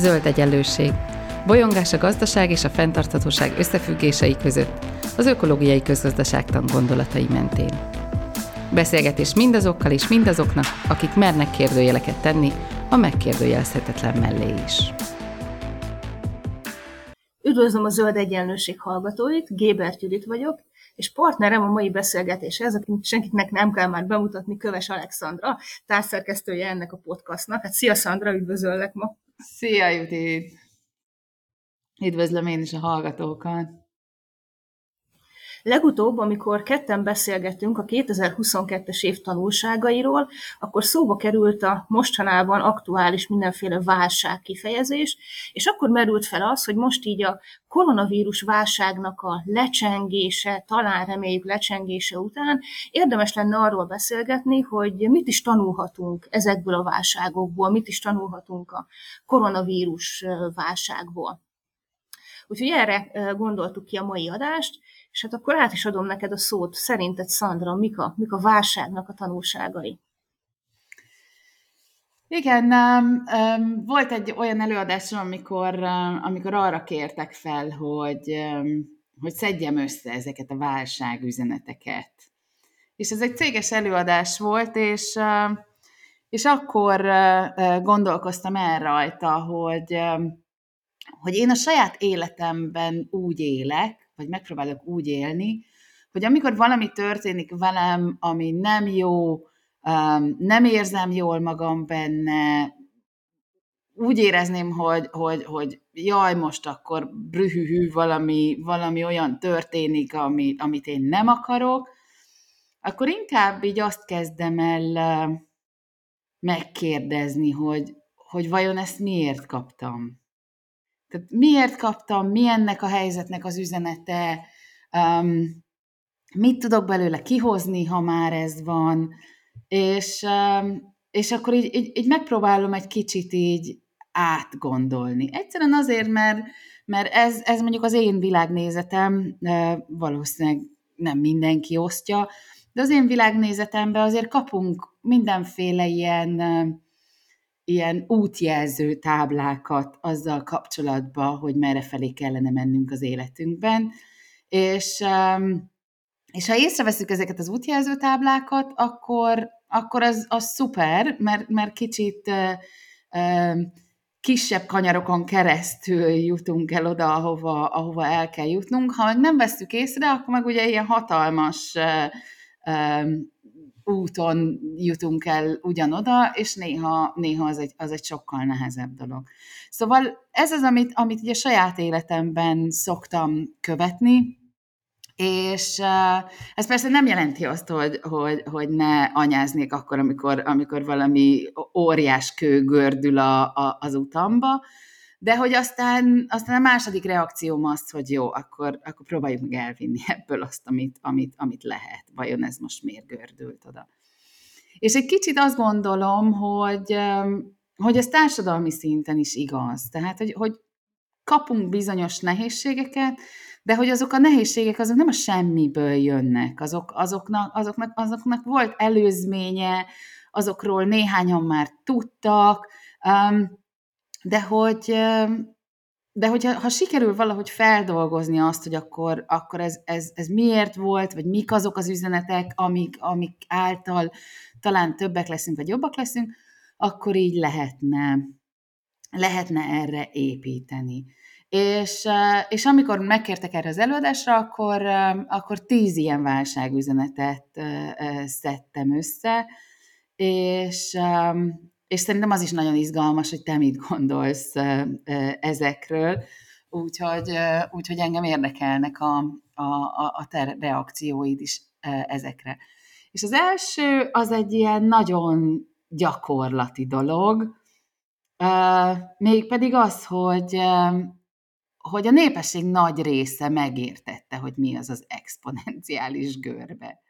Zöld egyenlőség. Bolyongás a gazdaság és a fenntarthatóság összefüggései között, az ökológiai közgazdaságtan gondolatai mentén. Beszélgetés mindazokkal és mindazoknak, akik mernek kérdőjeleket tenni a megkérdőjelezhetetlen mellé is. Üdvözlöm a Zöld Egyenlőség hallgatóit, Gébert Judit vagyok, és partnerem a mai beszélgetéshez, akit senkitnek nem kell már bemutatni, Köves Alexandra, társszerkesztője ennek a podcastnak. Hát szia Szandra, üdvözöllek ma! Szia Judit! Üdvözlöm én is a hallgatókat! Legutóbb, amikor ketten beszélgettünk a 2022-es év tanulságairól, akkor szóba került a mostanában aktuális mindenféle válság kifejezés, és akkor merült fel az, hogy most így a koronavírus válságnak a lecsengése, talán reméljük lecsengése után érdemes lenne arról beszélgetni, hogy mit is tanulhatunk ezekből a válságokból, mit is tanulhatunk a koronavírus válságból. Úgyhogy erre gondoltuk ki a mai adást, és hát akkor át is adom neked a szót. Szerinted, Szandra, mik a, mik a válságnak a tanulságai? Igen, um, um, volt egy olyan előadásom, amikor, um, amikor arra kértek fel, hogy, um, hogy szedjem össze ezeket a válságüzeneteket. És ez egy céges előadás volt, és, uh, és akkor uh, gondolkoztam el rajta, hogy, um, hogy én a saját életemben úgy élek, vagy megpróbálok úgy élni, hogy amikor valami történik velem, ami nem jó, um, nem érzem jól magam benne, úgy érezném, hogy, hogy, hogy jaj, most akkor brühühű valami, valami olyan történik, ami, amit én nem akarok, akkor inkább így azt kezdem el megkérdezni, hogy, hogy vajon ezt miért kaptam. Tehát miért kaptam, mi ennek a helyzetnek az üzenete, um, mit tudok belőle kihozni, ha már ez van, és, um, és akkor így, így, így megpróbálom egy kicsit így átgondolni. Egyszerűen azért, mert, mert ez, ez mondjuk az én világnézetem, valószínűleg nem mindenki osztja, de az én világnézetemben azért kapunk mindenféle ilyen ilyen útjelző táblákat azzal kapcsolatban, hogy merre felé kellene mennünk az életünkben, és, um, és ha észreveszünk ezeket az útjelző táblákat, akkor, akkor az, az szuper, mert, mert kicsit kisebb kanyarokon keresztül jutunk el oda, ahova, ahova el kell jutnunk. Ha nem veszük észre, akkor meg ugye ilyen hatalmas úton jutunk el ugyanoda, és néha, néha az, egy, az egy sokkal nehezebb dolog. Szóval ez az, amit, amit ugye saját életemben szoktam követni, és ez persze nem jelenti azt, hogy, hogy, hogy ne anyáznék akkor, amikor, amikor valami óriás kő gördül a, a, az utamba, de hogy aztán, aztán a második reakcióm az, hogy jó, akkor, akkor próbáljuk meg elvinni ebből azt, amit, amit, amit lehet. Vajon ez most miért gördült oda? És egy kicsit azt gondolom, hogy, hogy ez társadalmi szinten is igaz. Tehát, hogy, hogy kapunk bizonyos nehézségeket, de hogy azok a nehézségek azok nem a semmiből jönnek, azok, azoknak, azoknak, azoknak volt előzménye, azokról néhányan már tudtak, de hogy, de hogyha ha sikerül valahogy feldolgozni azt, hogy akkor, akkor ez, ez, ez miért volt, vagy mik azok az üzenetek, amik, amik által talán többek leszünk, vagy jobbak leszünk, akkor így lehetne, lehetne erre építeni. És, és amikor megkértek erre az előadásra, akkor, akkor tíz ilyen válságüzenetet szedtem össze, és, és szerintem az is nagyon izgalmas, hogy te mit gondolsz ezekről, úgyhogy, úgyhogy engem érdekelnek a, a, a te reakcióid is ezekre. És az első az egy ilyen nagyon gyakorlati dolog, mégpedig az, hogy, hogy a népesség nagy része megértette, hogy mi az az exponenciális görbe.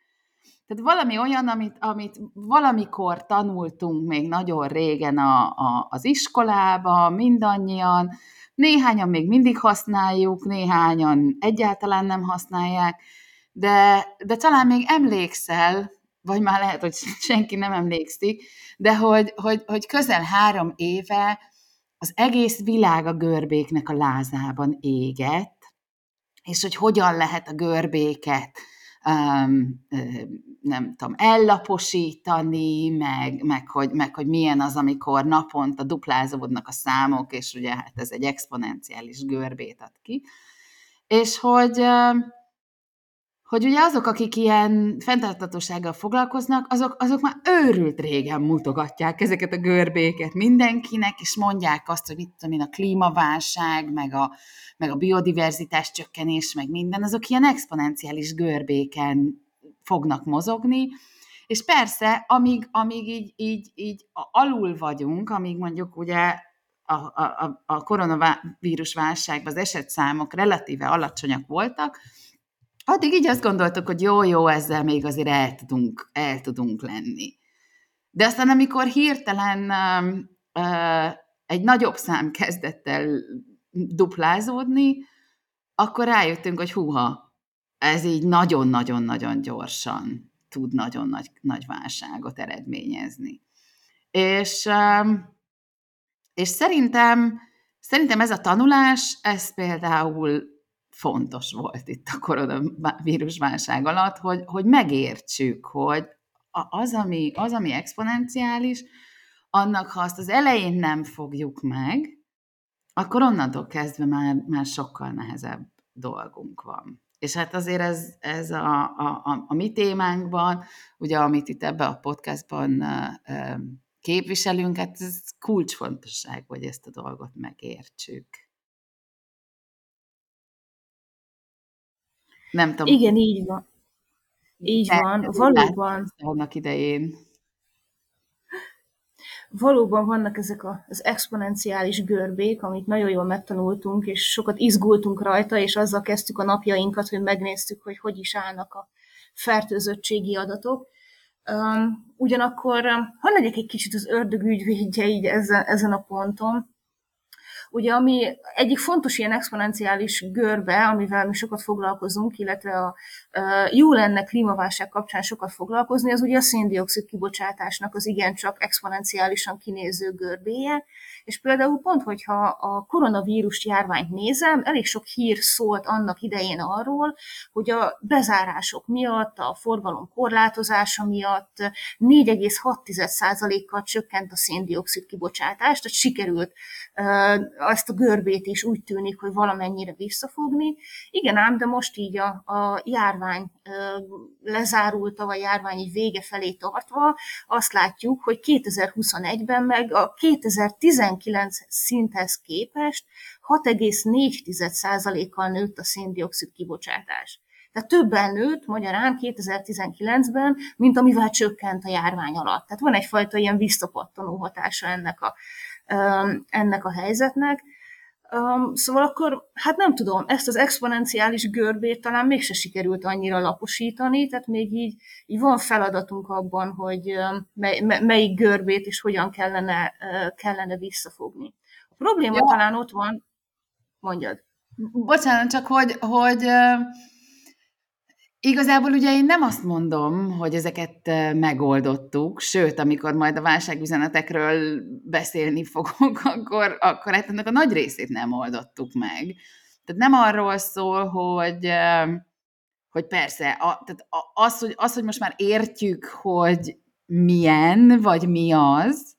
Tehát valami olyan, amit, amit valamikor tanultunk még nagyon régen a, a, az iskolába, mindannyian, néhányan még mindig használjuk, néhányan egyáltalán nem használják, de, de talán még emlékszel, vagy már lehet, hogy senki nem emlékszik, de hogy, hogy, hogy közel három éve az egész világ a görbéknek a lázában égett, és hogy hogyan lehet a görbéket nem tudom, ellaposítani, meg, meg, hogy, meg hogy milyen az, amikor naponta duplázódnak a számok, és ugye hát ez egy exponenciális görbét ad ki. És hogy, hogy ugye azok, akik ilyen fenntartatósággal foglalkoznak, azok, azok már őrült régen mutogatják ezeket a görbéket mindenkinek, és mondják azt, hogy mit tudom én, a klímaválság, meg a, meg a biodiverzitás csökkenés, meg minden, azok ilyen exponenciális görbéken fognak mozogni, és persze, amíg, amíg így, így, így alul vagyunk, amíg mondjuk ugye a, a, a koronavírus válságban az esetszámok relatíve alacsonyak voltak, addig így azt gondoltuk, hogy jó-jó, ezzel még azért el tudunk, el tudunk lenni. De aztán, amikor hirtelen uh, egy nagyobb szám kezdett el duplázódni, akkor rájöttünk, hogy húha, ez így nagyon-nagyon-nagyon gyorsan tud nagyon nagy, nagy válságot eredményezni. És, és szerintem, szerintem ez a tanulás, ez például fontos volt itt a koronavírus válság alatt, hogy, hogy megértsük, hogy az ami, az, ami exponenciális, annak, ha azt az elején nem fogjuk meg, akkor onnantól kezdve már, már sokkal nehezebb dolgunk van. És hát azért ez, ez a, a, a, a mi témánkban, ugye amit itt ebbe a podcastban képviselünk, hát ez kulcsfontosság, hogy ezt a dolgot megértsük. Nem tudom. Igen, így van. Így van, valóban. Annak idején valóban vannak ezek az exponenciális görbék, amit nagyon jól megtanultunk, és sokat izgultunk rajta, és azzal kezdtük a napjainkat, hogy megnéztük, hogy hogy is állnak a fertőzöttségi adatok. Um, ugyanakkor, ha legyek egy kicsit az ördög ügyvédje így ezen, ezen a ponton, Ugye, ami egyik fontos ilyen exponenciális görbe, amivel mi sokat foglalkozunk, illetve a, jó lenne klímaválság kapcsán sokat foglalkozni, az ugye a széndiokszid kibocsátásnak az igencsak exponenciálisan kinéző görbéje, és például pont, hogyha a koronavírus járványt nézem, elég sok hír szólt annak idején arról, hogy a bezárások miatt, a forgalom korlátozása miatt 4,6%-kal csökkent a széndiokszid kibocsátás, tehát sikerült azt a görbét is úgy tűnik, hogy valamennyire visszafogni. Igen ám, de most így a, a járvány lezárulta, vagy járvány így vége felé tartva, azt látjuk, hogy 2021-ben meg a 2019 szinthez képest 6,4%-kal nőtt a széndiokszid kibocsátás. Tehát többen nőtt magyarán 2019-ben, mint amivel csökkent a járvány alatt. Tehát van egyfajta ilyen visszapattanó hatása ennek a, ennek a helyzetnek. Szóval akkor, hát nem tudom, ezt az exponenciális görbét talán mégse sikerült annyira laposítani, tehát még így, így van feladatunk abban, hogy mely, melyik görbét és hogyan kellene, kellene visszafogni. A probléma ja. talán ott van, mondjad. Bocsánat, csak hogy, hogy Igazából ugye én nem azt mondom, hogy ezeket megoldottuk, sőt, amikor majd a válságüzenetekről beszélni fogunk, akkor, akkor hát ennek a nagy részét nem oldottuk meg. Tehát nem arról szól, hogy, hogy persze, a, tehát az, hogy, az, hogy most már értjük, hogy milyen, vagy mi az,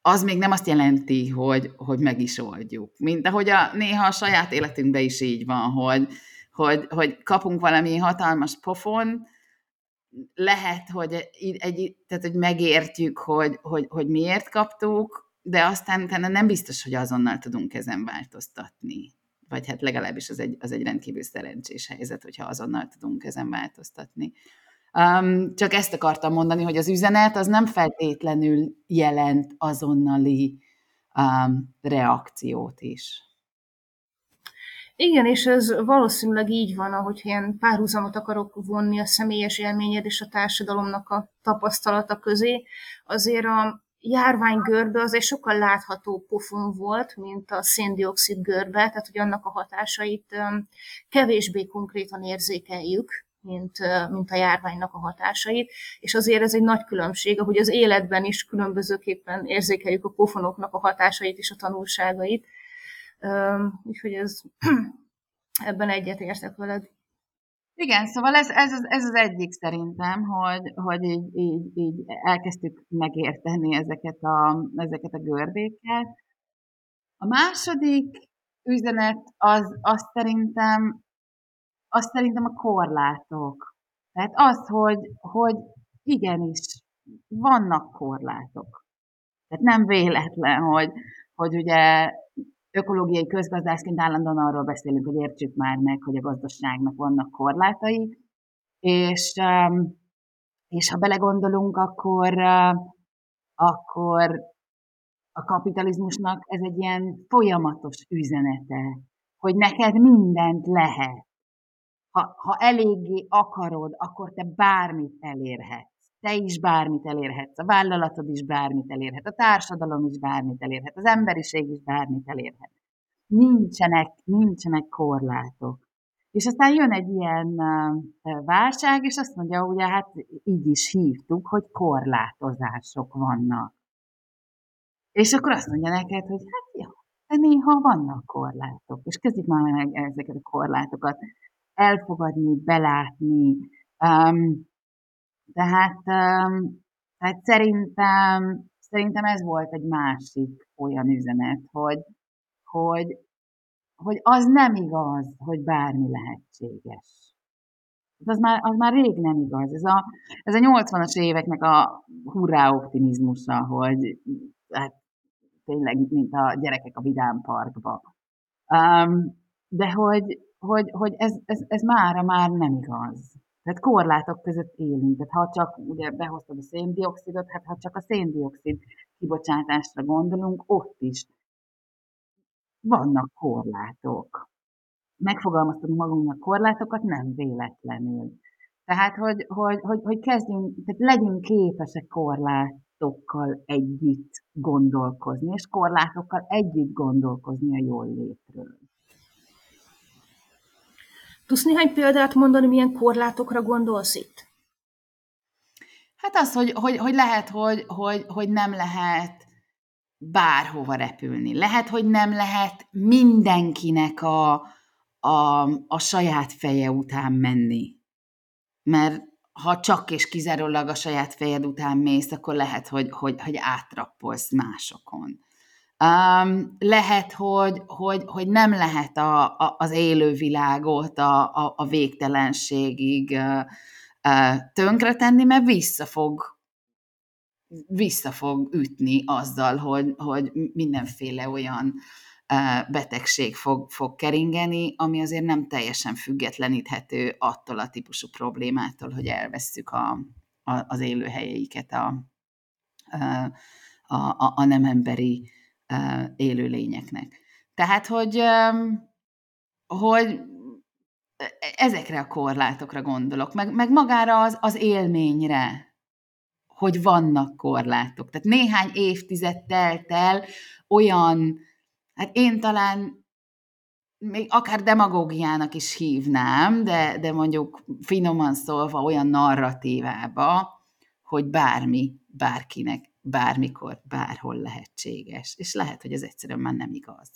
az még nem azt jelenti, hogy, hogy meg is oldjuk. Mint ahogy a, néha a saját életünkben is így van, hogy, hogy, hogy kapunk valami hatalmas pofon, lehet, hogy, egy, tehát, hogy megértjük, hogy, hogy, hogy miért kaptuk, de aztán utána nem biztos, hogy azonnal tudunk ezen változtatni. Vagy hát legalábbis az egy, az egy rendkívül szerencsés helyzet, hogyha azonnal tudunk ezen változtatni. Um, csak ezt akartam mondani, hogy az üzenet az nem feltétlenül jelent azonnali um, reakciót is. Igen, és ez valószínűleg így van, ahogy ilyen párhuzamot akarok vonni a személyes élményed és a társadalomnak a tapasztalata közé. Azért a járvány görbe az egy sokkal látható pofon volt, mint a széndiokszid görbe, tehát hogy annak a hatásait kevésbé konkrétan érzékeljük, mint, mint a járványnak a hatásait, és azért ez egy nagy különbség, ahogy az életben is különbözőképpen érzékeljük a pofonoknak a hatásait és a tanulságait, úgyhogy ez, ebben egyetértek veled. Igen, szóval ez, ez, az, ez az egyik szerintem, hogy, hogy így, így, így elkezdtük megérteni ezeket a, ezeket a görbéket. A második üzenet az, az szerintem, az szerintem a korlátok. Tehát az, hogy, hogy igenis vannak korlátok. Tehát nem véletlen, hogy, hogy ugye ökológiai közgazdászként állandóan arról beszélünk, hogy értsük már meg, hogy a gazdaságnak vannak korlátai, és, um, és ha belegondolunk, akkor, uh, akkor a kapitalizmusnak ez egy ilyen folyamatos üzenete, hogy neked mindent lehet. Ha, ha eléggé akarod, akkor te bármit elérhetsz. Te is bármit elérhetsz, a vállalatod is bármit elérhet, a társadalom is bármit elérhet, az emberiség is bármit elérhet. Nincsenek, nincsenek korlátok. És aztán jön egy ilyen válság, és azt mondja, ugye hát így is hívtuk, hogy korlátozások vannak. És akkor azt mondja neked, hogy hát jó, de néha vannak korlátok, és kezdjük már meg ezeket a korlátokat elfogadni, belátni. Um, tehát, um, tehát szerintem, szerintem ez volt egy másik olyan üzenet, hogy, hogy, hogy az nem igaz, hogy bármi lehetséges. Az már, az már rég nem igaz. Ez a, ez a 80-as éveknek a hurrá optimizmusa, hogy hát tényleg, mint a gyerekek a Vidám Parkba. Um, de hogy, hogy, hogy ez, ez, ez mára már nem igaz. Tehát korlátok között élünk. Tehát ha csak, ugye behoztad a széndiokszidot, hát ha csak a széndiokszid kibocsátásra gondolunk, ott is vannak korlátok. Megfogalmaztunk magunknak korlátokat nem véletlenül. Tehát, hogy, hogy, hogy, hogy kezdjünk, tehát legyünk képesek korlátokkal együtt gondolkozni, és korlátokkal együtt gondolkozni a jól létről. Tudsz néhány példát mondani, milyen korlátokra gondolsz itt? Hát az, hogy, hogy, hogy lehet, hogy, hogy, hogy nem lehet bárhova repülni. Lehet, hogy nem lehet mindenkinek a, a, a saját feje után menni. Mert ha csak és kizárólag a saját fejed után mész, akkor lehet, hogy, hogy, hogy átrappolsz másokon. Um, lehet, hogy, hogy, hogy nem lehet a, a, az élővilágot a, a, a végtelenségig uh, uh, tönkretenni, mert vissza fog, vissza fog ütni azzal, hogy, hogy mindenféle olyan betegség fog, fog keringeni, ami azért nem teljesen függetleníthető attól a típusú problémától, hogy elveszük a, a, az élőhelyeiket a, a, a, a nem emberi élőlényeknek. Tehát, hogy, hogy ezekre a korlátokra gondolok, meg, meg magára az, az élményre, hogy vannak korlátok. Tehát néhány évtized telt el olyan, hát én talán még akár demagógiának is hívnám, de, de mondjuk finoman szólva olyan narratívába, hogy bármi, bárkinek bármikor, bárhol lehetséges. És lehet, hogy ez egyszerűen már nem igaz.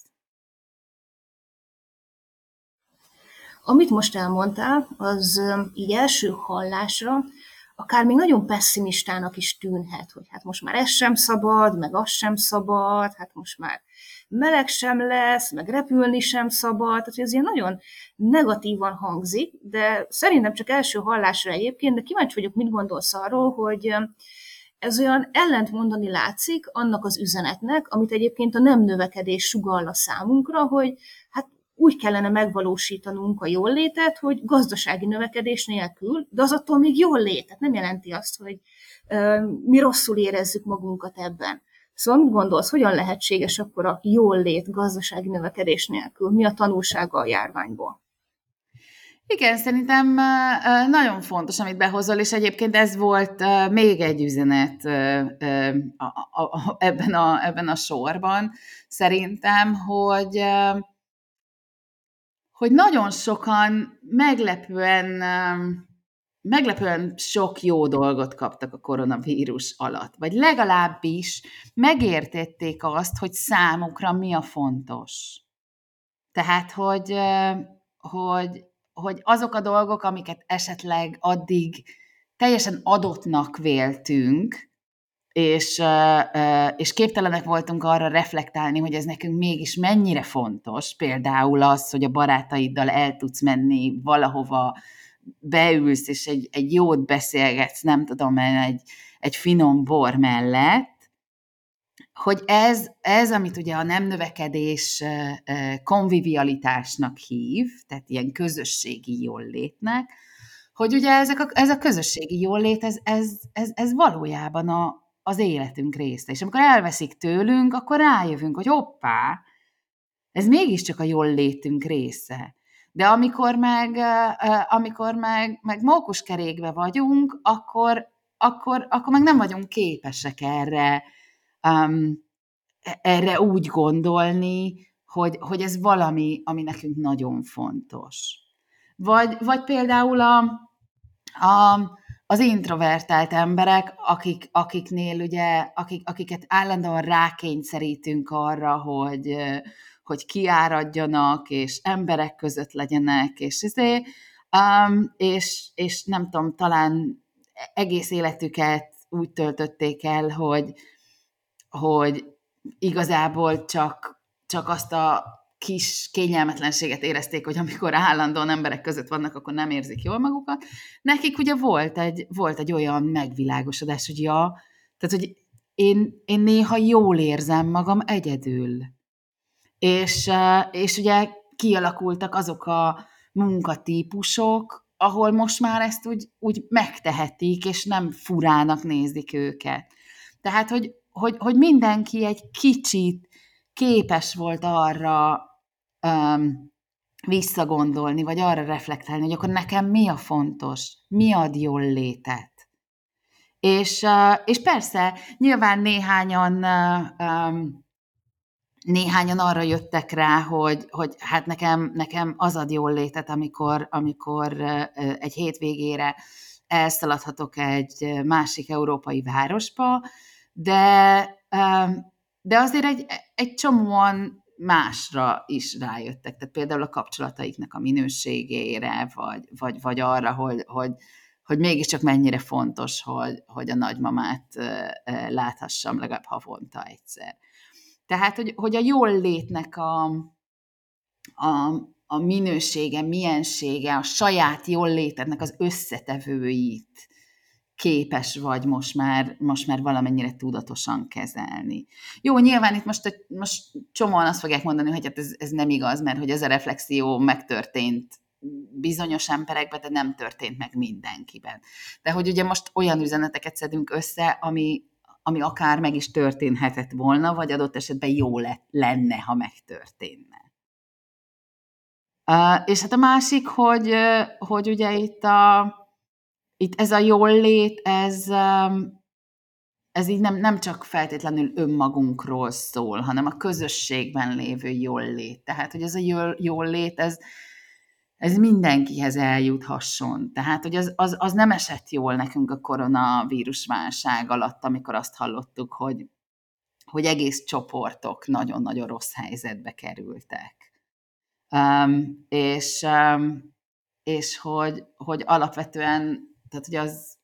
Amit most elmondtál, az így első hallásra akár még nagyon pessimistának is tűnhet, hogy hát most már ez sem szabad, meg az sem szabad, hát most már meleg sem lesz, meg repülni sem szabad, tehát ez ilyen nagyon negatívan hangzik, de szerintem csak első hallásra egyébként, de kíváncsi vagyok, mit gondolsz arról, hogy ez olyan ellentmondani látszik annak az üzenetnek, amit egyébként a nem növekedés sugalla számunkra, hogy hát úgy kellene megvalósítanunk a jól létet, hogy gazdasági növekedés nélkül, de az attól még jól létet. Nem jelenti azt, hogy ö, mi rosszul érezzük magunkat ebben. Szóval mit gondolsz, hogyan lehetséges akkor a jól lét gazdasági növekedés nélkül? Mi a tanulsága a járványból? Igen, szerintem nagyon fontos, amit behozol, és egyébként ez volt még egy üzenet ebben a, ebben a sorban, szerintem, hogy, hogy nagyon sokan meglepően meglepően sok jó dolgot kaptak a koronavírus alatt, vagy legalábbis megértették azt, hogy számukra mi a fontos. Tehát, hogy, hogy, hogy azok a dolgok, amiket esetleg addig teljesen adottnak véltünk, és, és képtelenek voltunk arra reflektálni, hogy ez nekünk mégis mennyire fontos, például az, hogy a barátaiddal el tudsz menni valahova, beülsz, és egy, egy jót beszélgetsz, nem tudom, egy, egy finom bor mellett, hogy ez, ez, amit ugye a nem növekedés konvivialitásnak hív, tehát ilyen közösségi jóllétnek, hogy ugye ezek a, ez a közösségi jólét, ez, ez, ez, ez valójában a, az életünk része. És amikor elveszik tőlünk, akkor rájövünk, hogy hoppá, ez mégiscsak a jól létünk része. De amikor meg, amikor meg, meg mókuskerékbe vagyunk, akkor, akkor, akkor meg nem vagyunk képesek erre, um, erre úgy gondolni, hogy, hogy ez valami, ami nekünk nagyon fontos. Vagy, vagy például a, a, az introvertált emberek, akik, akiknél ugye, akik, akiket állandóan rákényszerítünk arra, hogy, hogy kiáradjanak, és emberek között legyenek, és, ezért, um, és, és nem tudom, talán egész életüket úgy töltötték el, hogy, hogy igazából csak, csak azt a kis kényelmetlenséget érezték, hogy amikor állandóan emberek között vannak, akkor nem érzik jól magukat. Nekik ugye volt egy, volt egy olyan megvilágosodás, hogy ja, tehát, hogy én, én néha jól érzem magam egyedül. És, és ugye kialakultak azok a munkatípusok, ahol most már ezt úgy, úgy megtehetik, és nem furának nézik őket. Tehát, hogy hogy, hogy mindenki egy kicsit képes volt arra um, visszagondolni, vagy arra reflektálni, hogy akkor nekem mi a fontos, mi ad jól létet. És, uh, és persze, nyilván néhányan um, néhányan arra jöttek rá, hogy, hogy hát nekem, nekem az ad jól létet, amikor, amikor egy hétvégére elszaladhatok egy másik európai városba, de, de azért egy, egy csomóan másra is rájöttek, tehát például a kapcsolataiknak a minőségére, vagy, vagy, vagy arra, hogy, hogy, hogy mégiscsak mennyire fontos, hogy, hogy a nagymamát láthassam legalább havonta egyszer. Tehát, hogy, hogy a jól létnek a, a, a minősége, miensége, a saját jól létednek az összetevőit képes vagy most már, most már valamennyire tudatosan kezelni. Jó, nyilván itt most, most csomóan azt fogják mondani, hogy hát ez, ez nem igaz, mert hogy ez a reflexió megtörtént bizonyos emberekben, de nem történt meg mindenkiben. De hogy ugye most olyan üzeneteket szedünk össze, ami, ami akár meg is történhetett volna, vagy adott esetben jó lett, lenne, ha megtörténne. Uh, és hát a másik, hogy, hogy ugye itt a, itt ez a jól lét, ez, um, ez így nem, nem csak feltétlenül önmagunkról szól, hanem a közösségben lévő jól lét. Tehát, hogy ez a jól, jól lét, ez, ez mindenkihez eljuthasson. Tehát, hogy az, az, az nem esett jól nekünk a koronavírus válság alatt, amikor azt hallottuk, hogy, hogy egész csoportok nagyon-nagyon rossz helyzetbe kerültek. Um, és, um, és hogy, hogy alapvetően tehát, hogy az,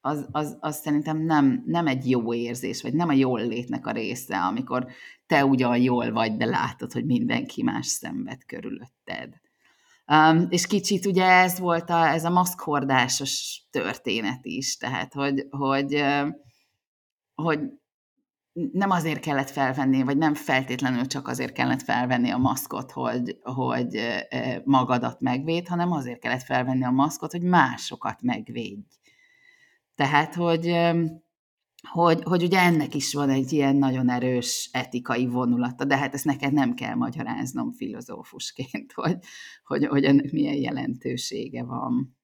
az, az, az szerintem nem, nem egy jó érzés, vagy nem a jól létnek a része, amikor te ugyan jól vagy, de látod, hogy mindenki más szenved körülötted. Um, és kicsit ugye ez volt a, ez a maszkhordásos történet is, tehát hogy, hogy, hogy nem azért kellett felvenni, vagy nem feltétlenül csak azért kellett felvenni a maszkot, hogy, hogy magadat megvéd, hanem azért kellett felvenni a maszkot, hogy másokat megvédj. Tehát, hogy, hogy, hogy ugye ennek is van egy ilyen nagyon erős etikai vonulata, de hát ezt neked nem kell magyaráznom filozófusként, hogy, hogy, hogy ennek milyen jelentősége van.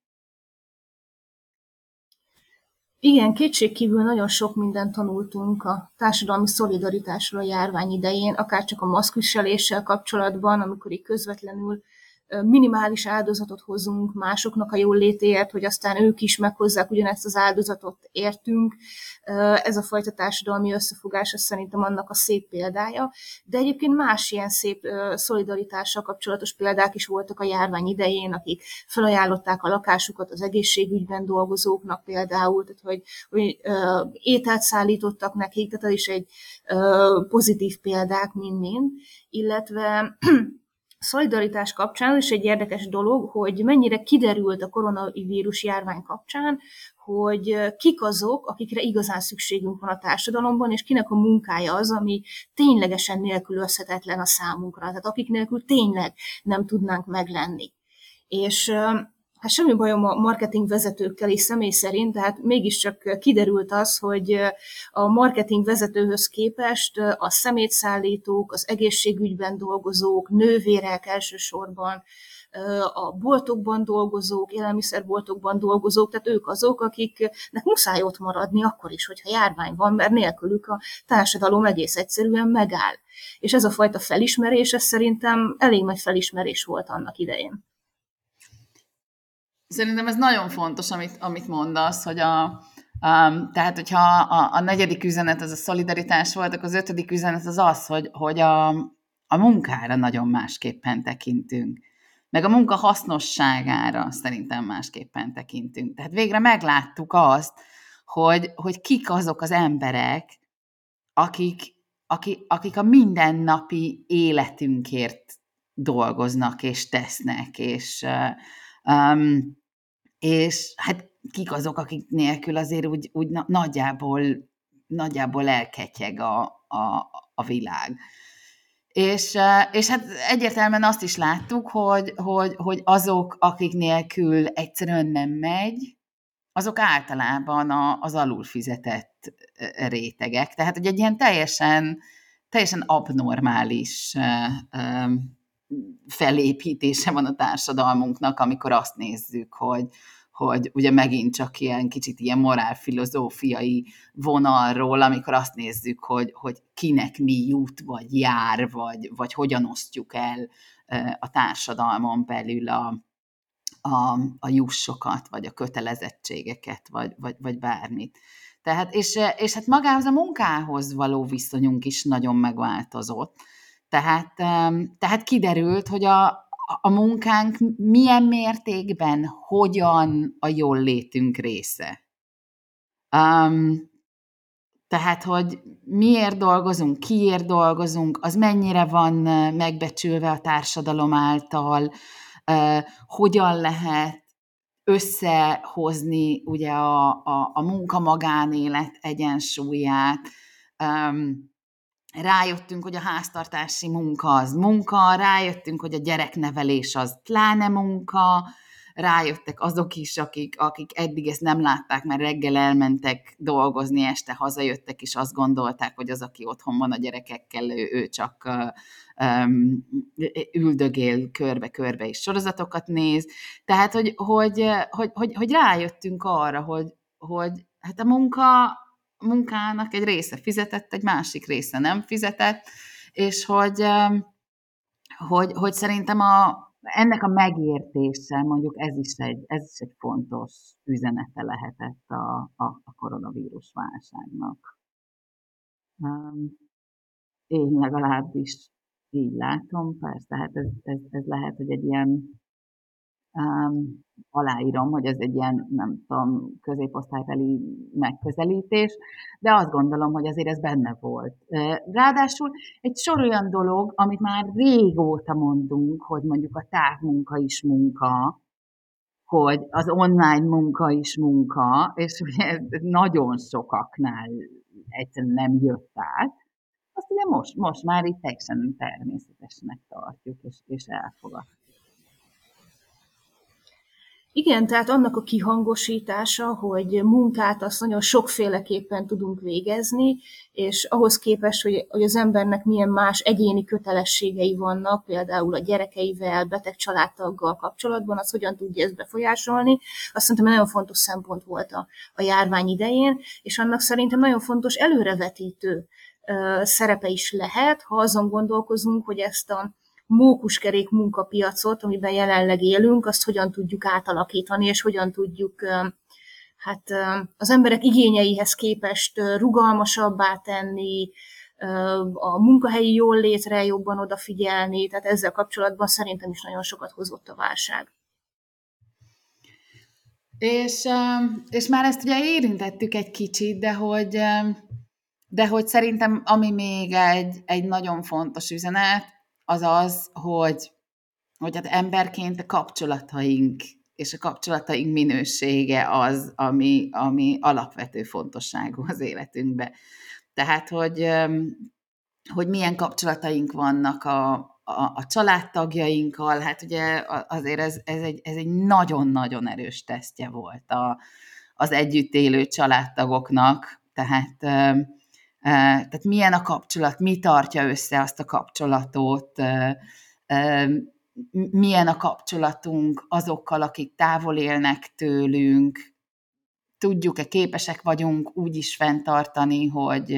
Igen, kétségkívül nagyon sok mindent tanultunk a társadalmi szolidaritásról a járvány idején, akár csak a maszkviseléssel kapcsolatban, amikor így közvetlenül minimális áldozatot hozunk másoknak a jól létéért, hogy aztán ők is meghozzák ugyanezt az áldozatot értünk. Ez a fajta társadalmi összefogás, ez szerintem annak a szép példája. De egyébként más ilyen szép szolidaritással kapcsolatos példák is voltak a járvány idején, akik felajánlották a lakásukat az egészségügyben dolgozóknak például, tehát hogy, hogy ételt szállítottak nekik, tehát ez is egy pozitív példák mind-mind, illetve szolidaritás kapcsán is egy érdekes dolog, hogy mennyire kiderült a koronavírus járvány kapcsán, hogy kik azok, akikre igazán szükségünk van a társadalomban, és kinek a munkája az, ami ténylegesen nélkülözhetetlen a számunkra, tehát akik nélkül tényleg nem tudnánk meglenni. És hát semmi bajom a marketing vezetőkkel is személy szerint, tehát mégiscsak kiderült az, hogy a marketing vezetőhöz képest a szemétszállítók, az egészségügyben dolgozók, nővérek elsősorban, a boltokban dolgozók, élelmiszerboltokban dolgozók, tehát ők azok, akiknek muszáj ott maradni akkor is, hogyha járvány van, mert nélkülük a társadalom egész egyszerűen megáll. És ez a fajta felismerés, ez szerintem elég nagy felismerés volt annak idején. Szerintem ez nagyon fontos, amit, amit mondasz, hogy a, um, tehát, hogyha a, a negyedik üzenet az a szolidaritás volt, akkor az ötödik üzenet az az, hogy, hogy a, a munkára nagyon másképpen tekintünk. Meg a munka hasznosságára szerintem másképpen tekintünk. Tehát végre megláttuk azt, hogy, hogy kik azok az emberek, akik, akik, akik a mindennapi életünkért dolgoznak és tesznek, és um, és hát kik azok, akik nélkül azért úgy, úgy nagyjából, nagyjából elketyeg a, a, a világ. És, és hát egyértelműen azt is láttuk, hogy, hogy, hogy azok, akik nélkül egyszerűen nem megy, azok általában a, az alul fizetett rétegek. Tehát, hogy egy ilyen teljesen, teljesen abnormális felépítése van a társadalmunknak, amikor azt nézzük, hogy, hogy ugye megint csak ilyen kicsit ilyen morálfilozófiai vonalról, amikor azt nézzük, hogy, hogy kinek mi jut, vagy jár, vagy, vagy hogyan osztjuk el a társadalmon belül a, a, a jussokat, vagy a kötelezettségeket, vagy, vagy, vagy bármit. Tehát, és, és hát magához a munkához való viszonyunk is nagyon megváltozott. Tehát, tehát kiderült, hogy a, a munkánk milyen mértékben, hogyan a jól létünk része. Um, tehát, hogy miért dolgozunk, kiért dolgozunk, az mennyire van megbecsülve a társadalom által, uh, hogyan lehet összehozni ugye a, a, a munka-magánélet egyensúlyát, um, rájöttünk, hogy a háztartási munka az munka, rájöttünk, hogy a gyereknevelés az pláne munka, rájöttek azok is, akik, akik eddig ezt nem látták, mert reggel elmentek dolgozni, este hazajöttek, és azt gondolták, hogy az, aki otthon van a gyerekekkel, ő, ő csak um, üldögél körbe-körbe, és sorozatokat néz. Tehát, hogy, hogy, hogy, hogy, hogy rájöttünk arra, hogy, hogy hát a munka munkának egy része fizetett, egy másik része nem fizetett, és hogy, hogy, hogy szerintem a, ennek a megértése, mondjuk ez is egy, ez is egy fontos üzenete lehetett a, a, a koronavírus válságnak. Én legalábbis így látom, persze, hát ez, ez, ez lehet, hogy egy ilyen um, aláírom, hogy ez egy ilyen, nem tudom, középosztálybeli megközelítés, de azt gondolom, hogy azért ez benne volt. Ráadásul egy sor olyan dolog, amit már régóta mondunk, hogy mondjuk a távmunka is munka, hogy az online munka is munka, és ugye ez nagyon sokaknál egyszerűen nem jött át, azt ugye most, most már itt teljesen természetesnek tartjuk, és, és elfogadjuk. Igen, tehát annak a kihangosítása, hogy munkát azt nagyon sokféleképpen tudunk végezni, és ahhoz képest, hogy, hogy az embernek milyen más egyéni kötelességei vannak, például a gyerekeivel, beteg családtaggal kapcsolatban, az hogyan tudja ezt befolyásolni, azt szerintem nagyon fontos szempont volt a, a járvány idején, és annak szerintem nagyon fontos előrevetítő szerepe is lehet, ha azon gondolkozunk, hogy ezt a mókuskerék munkapiacot, amiben jelenleg élünk, azt hogyan tudjuk átalakítani, és hogyan tudjuk hát az emberek igényeihez képest rugalmasabbá tenni, a munkahelyi jól létre jobban odafigyelni, tehát ezzel kapcsolatban szerintem is nagyon sokat hozott a válság. És, és már ezt ugye érintettük egy kicsit, de hogy, de hogy szerintem ami még egy, egy nagyon fontos üzenet, az az, hogy, hogy hát emberként a kapcsolataink és a kapcsolataink minősége az, ami, ami alapvető fontosságú az életünkbe. Tehát, hogy, hogy milyen kapcsolataink vannak a, a, a családtagjainkkal, hát ugye azért ez, ez, egy, ez egy nagyon-nagyon erős tesztje volt a, az együtt élő családtagoknak, tehát, tehát milyen a kapcsolat, mi tartja össze azt a kapcsolatot, milyen a kapcsolatunk azokkal, akik távol élnek tőlünk, tudjuk-e, képesek vagyunk úgy is fenntartani, hogy,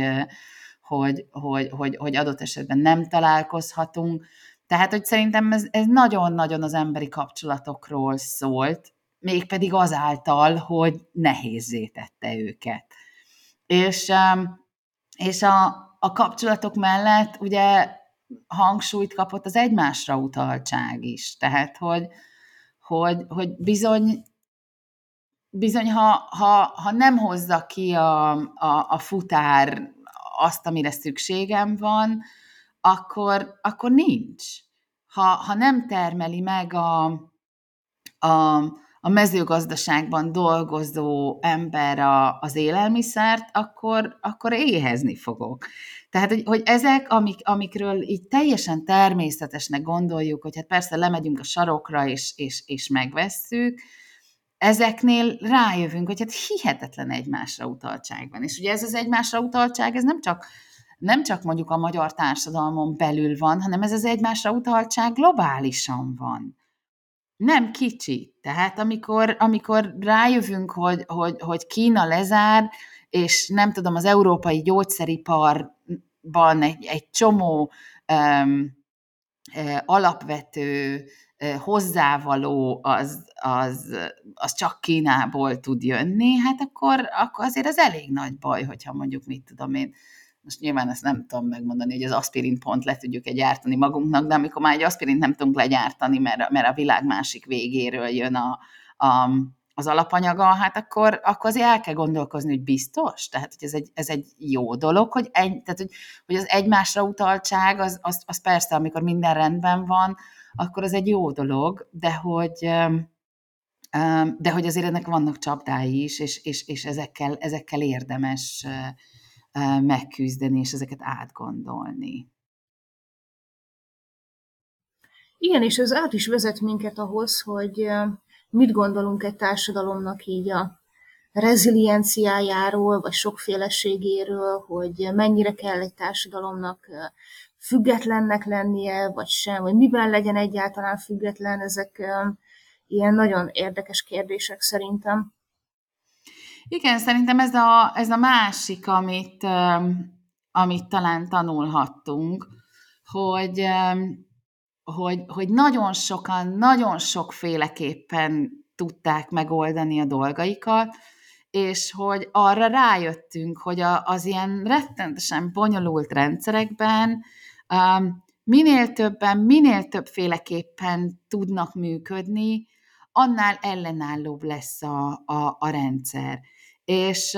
hogy, hogy, hogy, hogy adott esetben nem találkozhatunk. Tehát, hogy szerintem ez, ez nagyon-nagyon az emberi kapcsolatokról szólt, mégpedig azáltal, hogy nehézé tette őket. És, és a, a kapcsolatok mellett ugye hangsúlyt kapott az egymásra utaltság is. Tehát, hogy, hogy, hogy bizony, bizony ha, ha, ha nem hozza ki a, a, a futár azt, amire szükségem van, akkor, akkor nincs. Ha, ha nem termeli meg a, a, a mezőgazdaságban dolgozó ember a, az élelmiszert, akkor, akkor éhezni fogok. Tehát, hogy, hogy ezek, amik, amikről így teljesen természetesnek gondoljuk, hogy hát persze lemegyünk a sarokra, és, és, és megvesszük, ezeknél rájövünk, hogy hát hihetetlen egymásra utaltság van. És ugye ez az egymásra utaltság, ez nem csak, nem csak mondjuk a magyar társadalmon belül van, hanem ez az egymásra utaltság globálisan van. Nem kicsi. Tehát amikor, amikor rájövünk, hogy, hogy, hogy Kína lezár, és nem tudom, az európai gyógyszeriparban egy, egy csomó um, alapvető hozzávaló az, az, az csak Kínából tud jönni, hát akkor, akkor azért ez elég nagy baj, hogyha mondjuk mit tudom én, most nyilván ezt nem tudom megmondani, hogy az aspirint pont le tudjuk egy gyártani magunknak, de amikor már egy aspirint nem tudunk legyártani, mert, mert a világ másik végéről jön a, a, az alapanyaga, hát akkor, akkor azért el kell gondolkozni, hogy biztos, tehát hogy ez egy, ez egy jó dolog, hogy, egy, tehát, hogy, hogy az egymásra utaltság, az, az, az persze, amikor minden rendben van, akkor az egy jó dolog, de hogy, de hogy azért ennek vannak csapdái is, és, és, és ezekkel, ezekkel érdemes megküzdeni, és ezeket átgondolni. Igen, és ez át is vezet minket ahhoz, hogy mit gondolunk egy társadalomnak így a rezilienciájáról, vagy sokféleségéről, hogy mennyire kell egy társadalomnak függetlennek lennie, vagy sem, vagy miben legyen egyáltalán független, ezek ilyen nagyon érdekes kérdések szerintem. Igen, szerintem ez a, ez a másik, amit, amit talán tanulhattunk, hogy, hogy, hogy nagyon sokan, nagyon sokféleképpen tudták megoldani a dolgaikat, és hogy arra rájöttünk, hogy a, az ilyen rettentesen bonyolult rendszerekben um, minél többen, minél többféleképpen tudnak működni, annál ellenállóbb lesz a, a, a rendszer. És,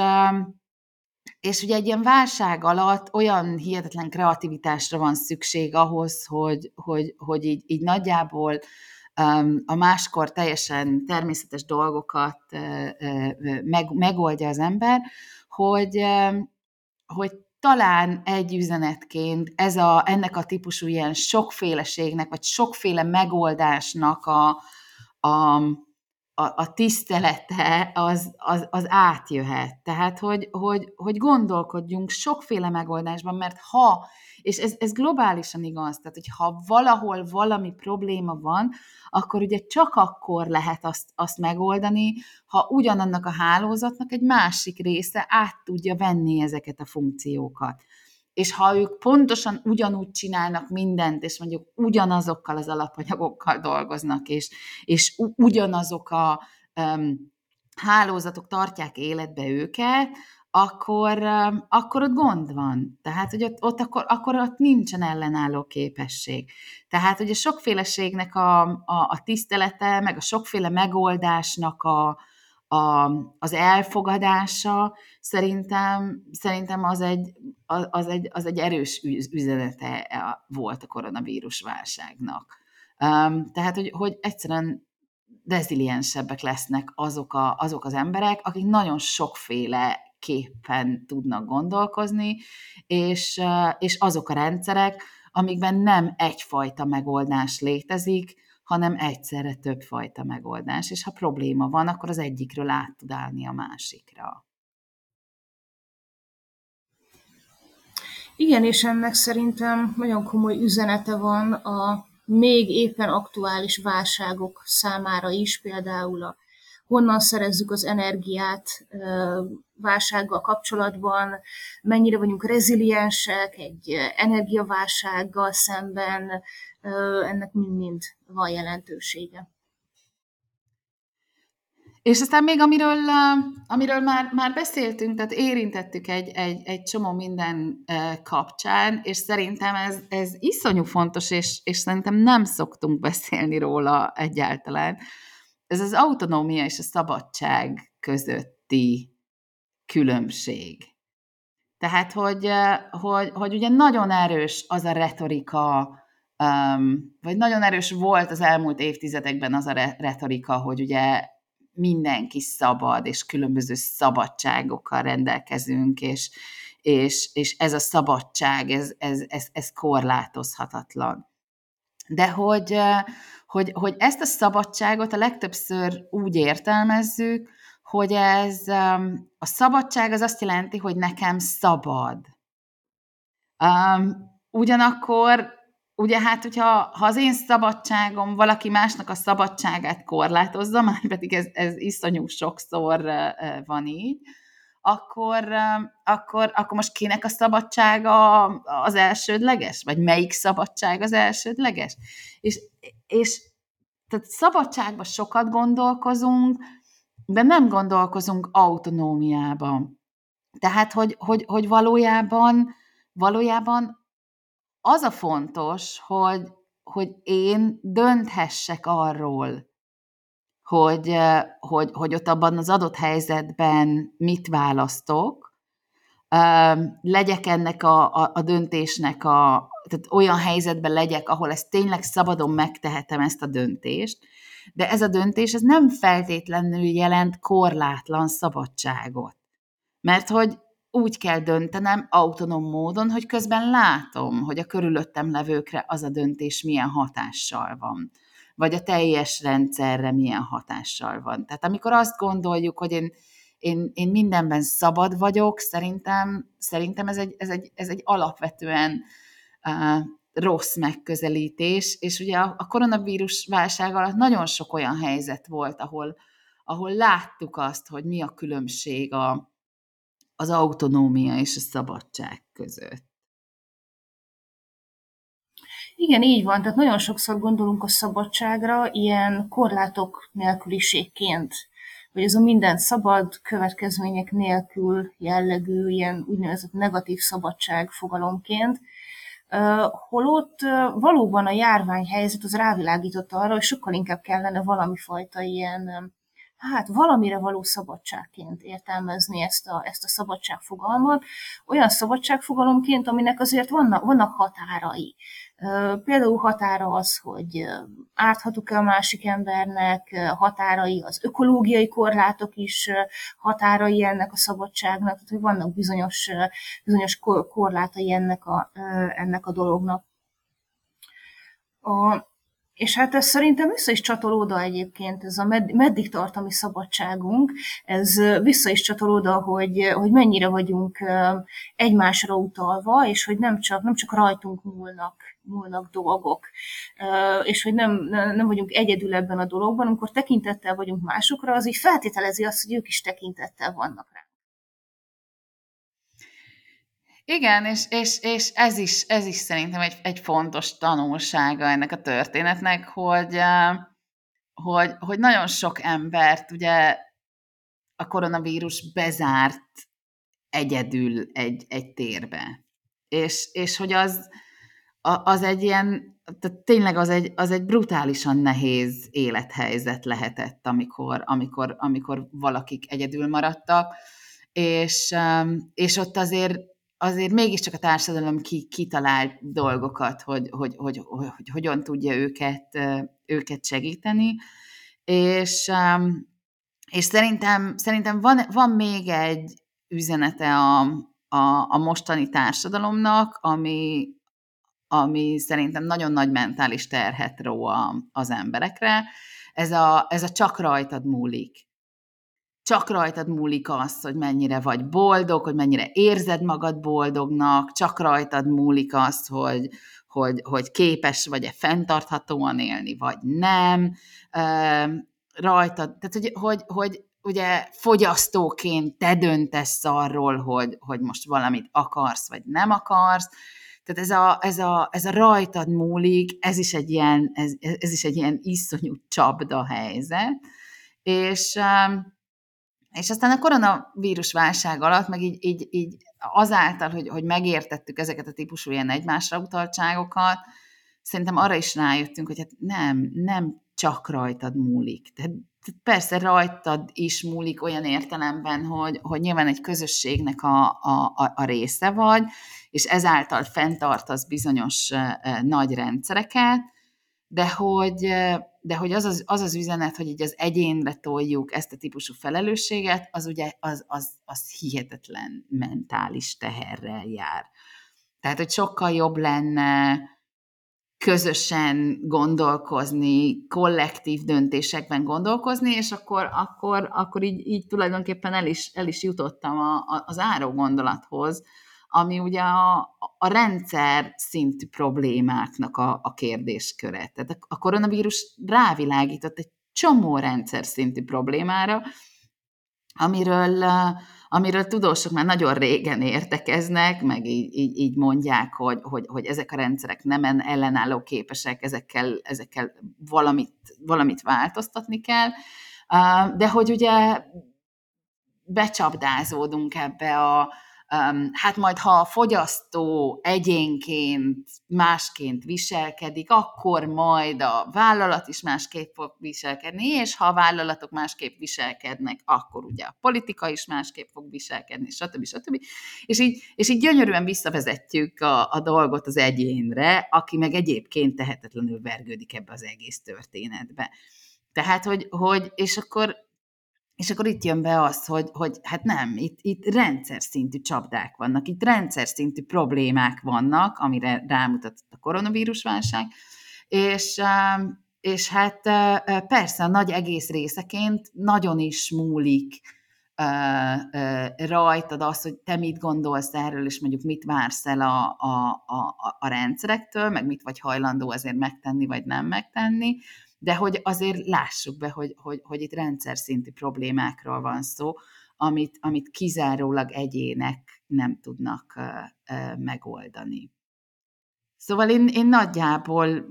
és ugye egy ilyen válság alatt olyan hihetetlen kreativitásra van szükség ahhoz, hogy, hogy, hogy így, így nagyjából a máskor teljesen természetes dolgokat meg, megoldja az ember, hogy, hogy talán egy üzenetként ez a, ennek a típusú ilyen sokféleségnek, vagy sokféle megoldásnak a, a, a, a tisztelete az, az, az átjöhet. Tehát, hogy, hogy, hogy gondolkodjunk sokféle megoldásban, mert ha, és ez, ez globálisan igaz, tehát, hogy ha valahol valami probléma van, akkor ugye csak akkor lehet azt, azt megoldani, ha ugyanannak a hálózatnak egy másik része át tudja venni ezeket a funkciókat. És ha ők pontosan ugyanúgy csinálnak mindent, és mondjuk ugyanazokkal az alapanyagokkal dolgoznak, és, és ugyanazok a um, hálózatok tartják életbe őket, akkor, akkor ott gond van. Tehát, hogy ott, ott akkor, akkor ott nincsen ellenálló képesség. Tehát, hogy a sokféleségnek a, a, a tisztelete, meg a sokféle megoldásnak a, a, az elfogadása szerintem, szerintem az, egy, az, egy, az egy erős üzenete volt a koronavírus válságnak. Um, tehát, hogy, hogy egyszerűen reziliensebbek lesznek azok, a, azok az emberek, akik nagyon sokféle képpen tudnak gondolkozni, és, és azok a rendszerek, amikben nem egyfajta megoldás létezik, hanem egyszerre többfajta megoldás. És ha probléma van, akkor az egyikről át tud állni a másikra. Igen, és ennek szerintem nagyon komoly üzenete van a még éppen aktuális válságok számára is, például a honnan szerezzük az energiát válsággal kapcsolatban, mennyire vagyunk reziliensek egy energiaválsággal szemben, ennek mind-mind van jelentősége. És aztán még amiről, amiről már, már beszéltünk, tehát érintettük egy, egy, egy csomó minden kapcsán, és szerintem ez, ez iszonyú fontos, és, és szerintem nem szoktunk beszélni róla egyáltalán, ez az autonómia és a szabadság közötti különbség. Tehát, hogy, hogy, hogy ugye nagyon erős az a retorika, vagy nagyon erős volt az elmúlt évtizedekben az a retorika, hogy ugye mindenki szabad, és különböző szabadságokkal rendelkezünk, és, és, és ez a szabadság, ez, ez, ez, ez korlátozhatatlan. De hogy, hogy, hogy ezt a szabadságot a legtöbbször úgy értelmezzük, hogy ez a szabadság az azt jelenti, hogy nekem szabad. Um, ugyanakkor, ugye hát, hogyha ha az én szabadságom valaki másnak a szabadságát korlátozza, már pedig ez, ez iszonyú sokszor van így, akkor, akkor, akkor most kinek a szabadsága az elsődleges? Vagy melyik szabadság az elsődleges? És, és tehát szabadságban sokat gondolkozunk, de nem gondolkozunk autonómiában. Tehát, hogy, hogy, hogy valójában, valójában az a fontos, hogy, hogy én dönthessek arról, hogy, hogy, hogy ott abban az adott helyzetben mit választok, legyek ennek a, a, a döntésnek a, tehát olyan helyzetben legyek, ahol ezt tényleg szabadon megtehetem ezt a döntést, de ez a döntés ez nem feltétlenül jelent korlátlan szabadságot. Mert hogy úgy kell döntenem autonóm módon, hogy közben látom, hogy a körülöttem levőkre az a döntés milyen hatással van vagy a teljes rendszerre milyen hatással van. Tehát amikor azt gondoljuk, hogy én, én, én mindenben szabad vagyok, szerintem, szerintem ez, egy, ez, egy, ez egy alapvetően uh, rossz megközelítés, és ugye a, koronavírus válság alatt nagyon sok olyan helyzet volt, ahol, ahol láttuk azt, hogy mi a különbség a, az autonómia és a szabadság között. Igen, így van. Tehát nagyon sokszor gondolunk a szabadságra ilyen korlátok nélküliségként, hogy ez a minden szabad, következmények nélkül jellegű, ilyen úgynevezett negatív szabadság fogalomként, holott valóban a járványhelyzet az rávilágított arra, hogy sokkal inkább kellene valami fajta ilyen hát valamire való szabadságként értelmezni ezt a, ezt a szabadságfogalmat, olyan szabadságfogalomként, aminek azért vannak, vannak határai. Például határa az, hogy árthatok-e a másik embernek, határai az ökológiai korlátok is határai ennek a szabadságnak, tehát hogy vannak bizonyos, bizonyos korlátai ennek a, ennek a dolognak. A, és hát ez szerintem vissza is csatol egyébként, ez a med- meddig tart a mi szabadságunk, ez vissza is csatol hogy, hogy mennyire vagyunk egymásra utalva, és hogy nem csak, nem csak rajtunk múlnak, múlnak dolgok, és hogy nem, nem vagyunk egyedül ebben a dologban, amikor tekintettel vagyunk másokra, az így feltételezi azt, hogy ők is tekintettel vannak rá. Igen, és, és, és ez, is, ez is szerintem egy, egy fontos tanulsága ennek a történetnek, hogy, hogy, hogy nagyon sok embert ugye a koronavírus bezárt egyedül egy, egy térbe. És, és hogy az, az egy ilyen, tehát tényleg az egy, az egy brutálisan nehéz élethelyzet lehetett, amikor, amikor, amikor valakik egyedül maradtak, és, és ott azért azért mégiscsak a társadalom ki, kitalált dolgokat, hogy, hogy, hogy, hogy, hogy hogyan tudja őket, őket segíteni, és, és szerintem, szerintem van, van még egy üzenete a, a, a mostani társadalomnak, ami, ami szerintem nagyon nagy mentális terhet ró az emberekre. Ez a, ez a csak rajtad múlik csak rajtad múlik az, hogy mennyire vagy boldog, hogy mennyire érzed magad boldognak, csak rajtad múlik az, hogy, hogy, hogy képes vagy-e fenntarthatóan élni, vagy nem. Rajtad, tehát hogy, hogy, hogy ugye fogyasztóként te döntesz arról, hogy, hogy most valamit akarsz, vagy nem akarsz. Tehát ez a, ez a, ez a rajtad múlik, ez is egy ilyen, ez, ez is egy ilyen iszonyú csapda helyzet. És, és aztán a koronavírus válság alatt, meg így, így, így azáltal, hogy, hogy megértettük ezeket a típusú ilyen egymásra utaltságokat, szerintem arra is rájöttünk, hogy hát nem, nem csak rajtad múlik. Tehát persze rajtad is múlik olyan értelemben, hogy, hogy nyilván egy közösségnek a, a, a része vagy, és ezáltal fenntartasz bizonyos nagy rendszereket, de hogy, de hogy az az, az az üzenet, hogy így az egyénre toljuk ezt a típusú felelősséget, az ugye az, az, az hihetetlen mentális teherrel jár. Tehát, hogy sokkal jobb lenne közösen gondolkozni, kollektív döntésekben gondolkozni, és akkor, akkor, akkor így, így tulajdonképpen el is, el is jutottam a, a, az áró gondolathoz, ami ugye a, a rendszer szintű problémáknak a, a kérdésköre. Tehát a koronavírus rávilágított egy csomó rendszer szintű problémára, amiről, amiről tudósok már nagyon régen értekeznek, meg így, így, így mondják, hogy, hogy, hogy ezek a rendszerek nem ellenálló képesek, ezekkel, ezekkel valamit, valamit változtatni kell, de hogy ugye becsapdázódunk ebbe a, hát majd ha a fogyasztó egyénként másként viselkedik, akkor majd a vállalat is másképp fog viselkedni, és ha a vállalatok másképp viselkednek, akkor ugye a politika is másképp fog viselkedni, stb. stb. És így, és így gyönyörűen visszavezetjük a, a dolgot az egyénre, aki meg egyébként tehetetlenül vergődik ebbe az egész történetbe. Tehát, hogy, hogy és akkor és akkor itt jön be az, hogy, hogy hát nem, itt, itt rendszer szintű csapdák vannak, itt rendszer szintű problémák vannak, amire rámutatott a koronavírusválság, és, és hát persze a nagy egész részeként nagyon is múlik rajtad az, hogy te mit gondolsz erről, és mondjuk mit vársz el a, a, a, a rendszerektől, meg mit vagy hajlandó azért megtenni, vagy nem megtenni, de hogy azért lássuk be, hogy, hogy, hogy itt rendszer szintű problémákról van szó, amit, amit kizárólag egyének nem tudnak uh, uh, megoldani. Szóval én, én nagyjából,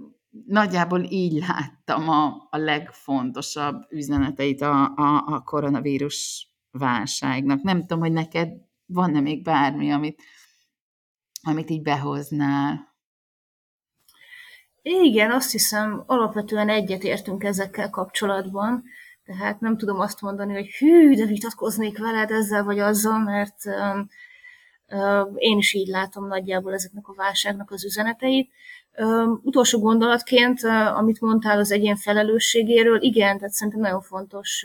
nagyjából így láttam a, a legfontosabb üzeneteit a, a, a koronavírus válságnak. Nem tudom, hogy neked van-e még bármi, amit, amit így behoznál. Igen, azt hiszem, alapvetően egyetértünk ezekkel kapcsolatban, tehát nem tudom azt mondani, hogy hű, de vitatkoznék veled ezzel vagy azzal, mert um, én is így látom nagyjából ezeknek a válságnak az üzeneteit. Utolsó gondolatként, amit mondtál az egyén felelősségéről, igen, tehát szerintem nagyon fontos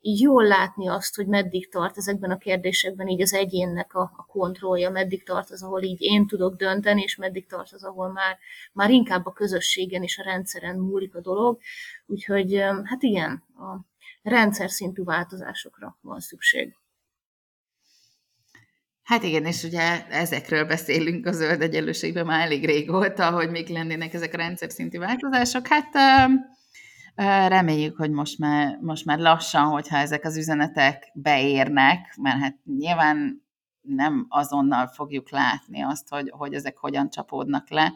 jól látni azt, hogy meddig tart ezekben a kérdésekben így az egyénnek a, a kontrollja, meddig tart az, ahol így én tudok dönteni, és meddig tart az, ahol már, már inkább a közösségen és a rendszeren múlik a dolog. Úgyhogy hát igen, a rendszer szintű változásokra van szükség. Hát igen, és ugye ezekről beszélünk a zöld egyenlőségben már elég régóta, hogy még lennének ezek a rendszer szintű változások. Hát Reméljük, hogy most már, most már lassan, hogyha ezek az üzenetek beérnek, mert hát nyilván nem azonnal fogjuk látni azt, hogy, hogy ezek hogyan csapódnak le.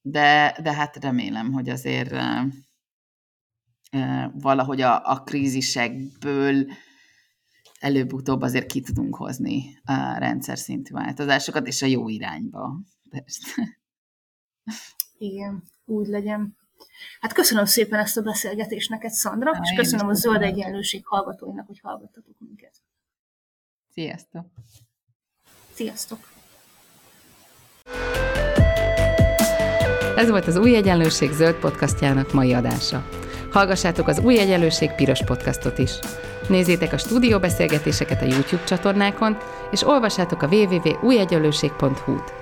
De, de hát remélem, hogy azért valahogy a, a krízisekből előbb-utóbb azért ki tudunk hozni a rendszer szintű változásokat, és a jó irányba. Persze. Igen, úgy legyen. Hát köszönöm szépen ezt a beszélgetést neked, Szandra, Na, és köszönöm a Zöld Egyenlőség hallgatóinak, hogy hallgattatok minket. Sziasztok! Sziasztok! Ez volt az Új Egyenlőség zöld podcastjának mai adása. Hallgassátok az Új Egyenlőség piros podcastot is. Nézzétek a stúdióbeszélgetéseket a YouTube csatornákon, és olvassátok a www.újegyenlőség.hu-t.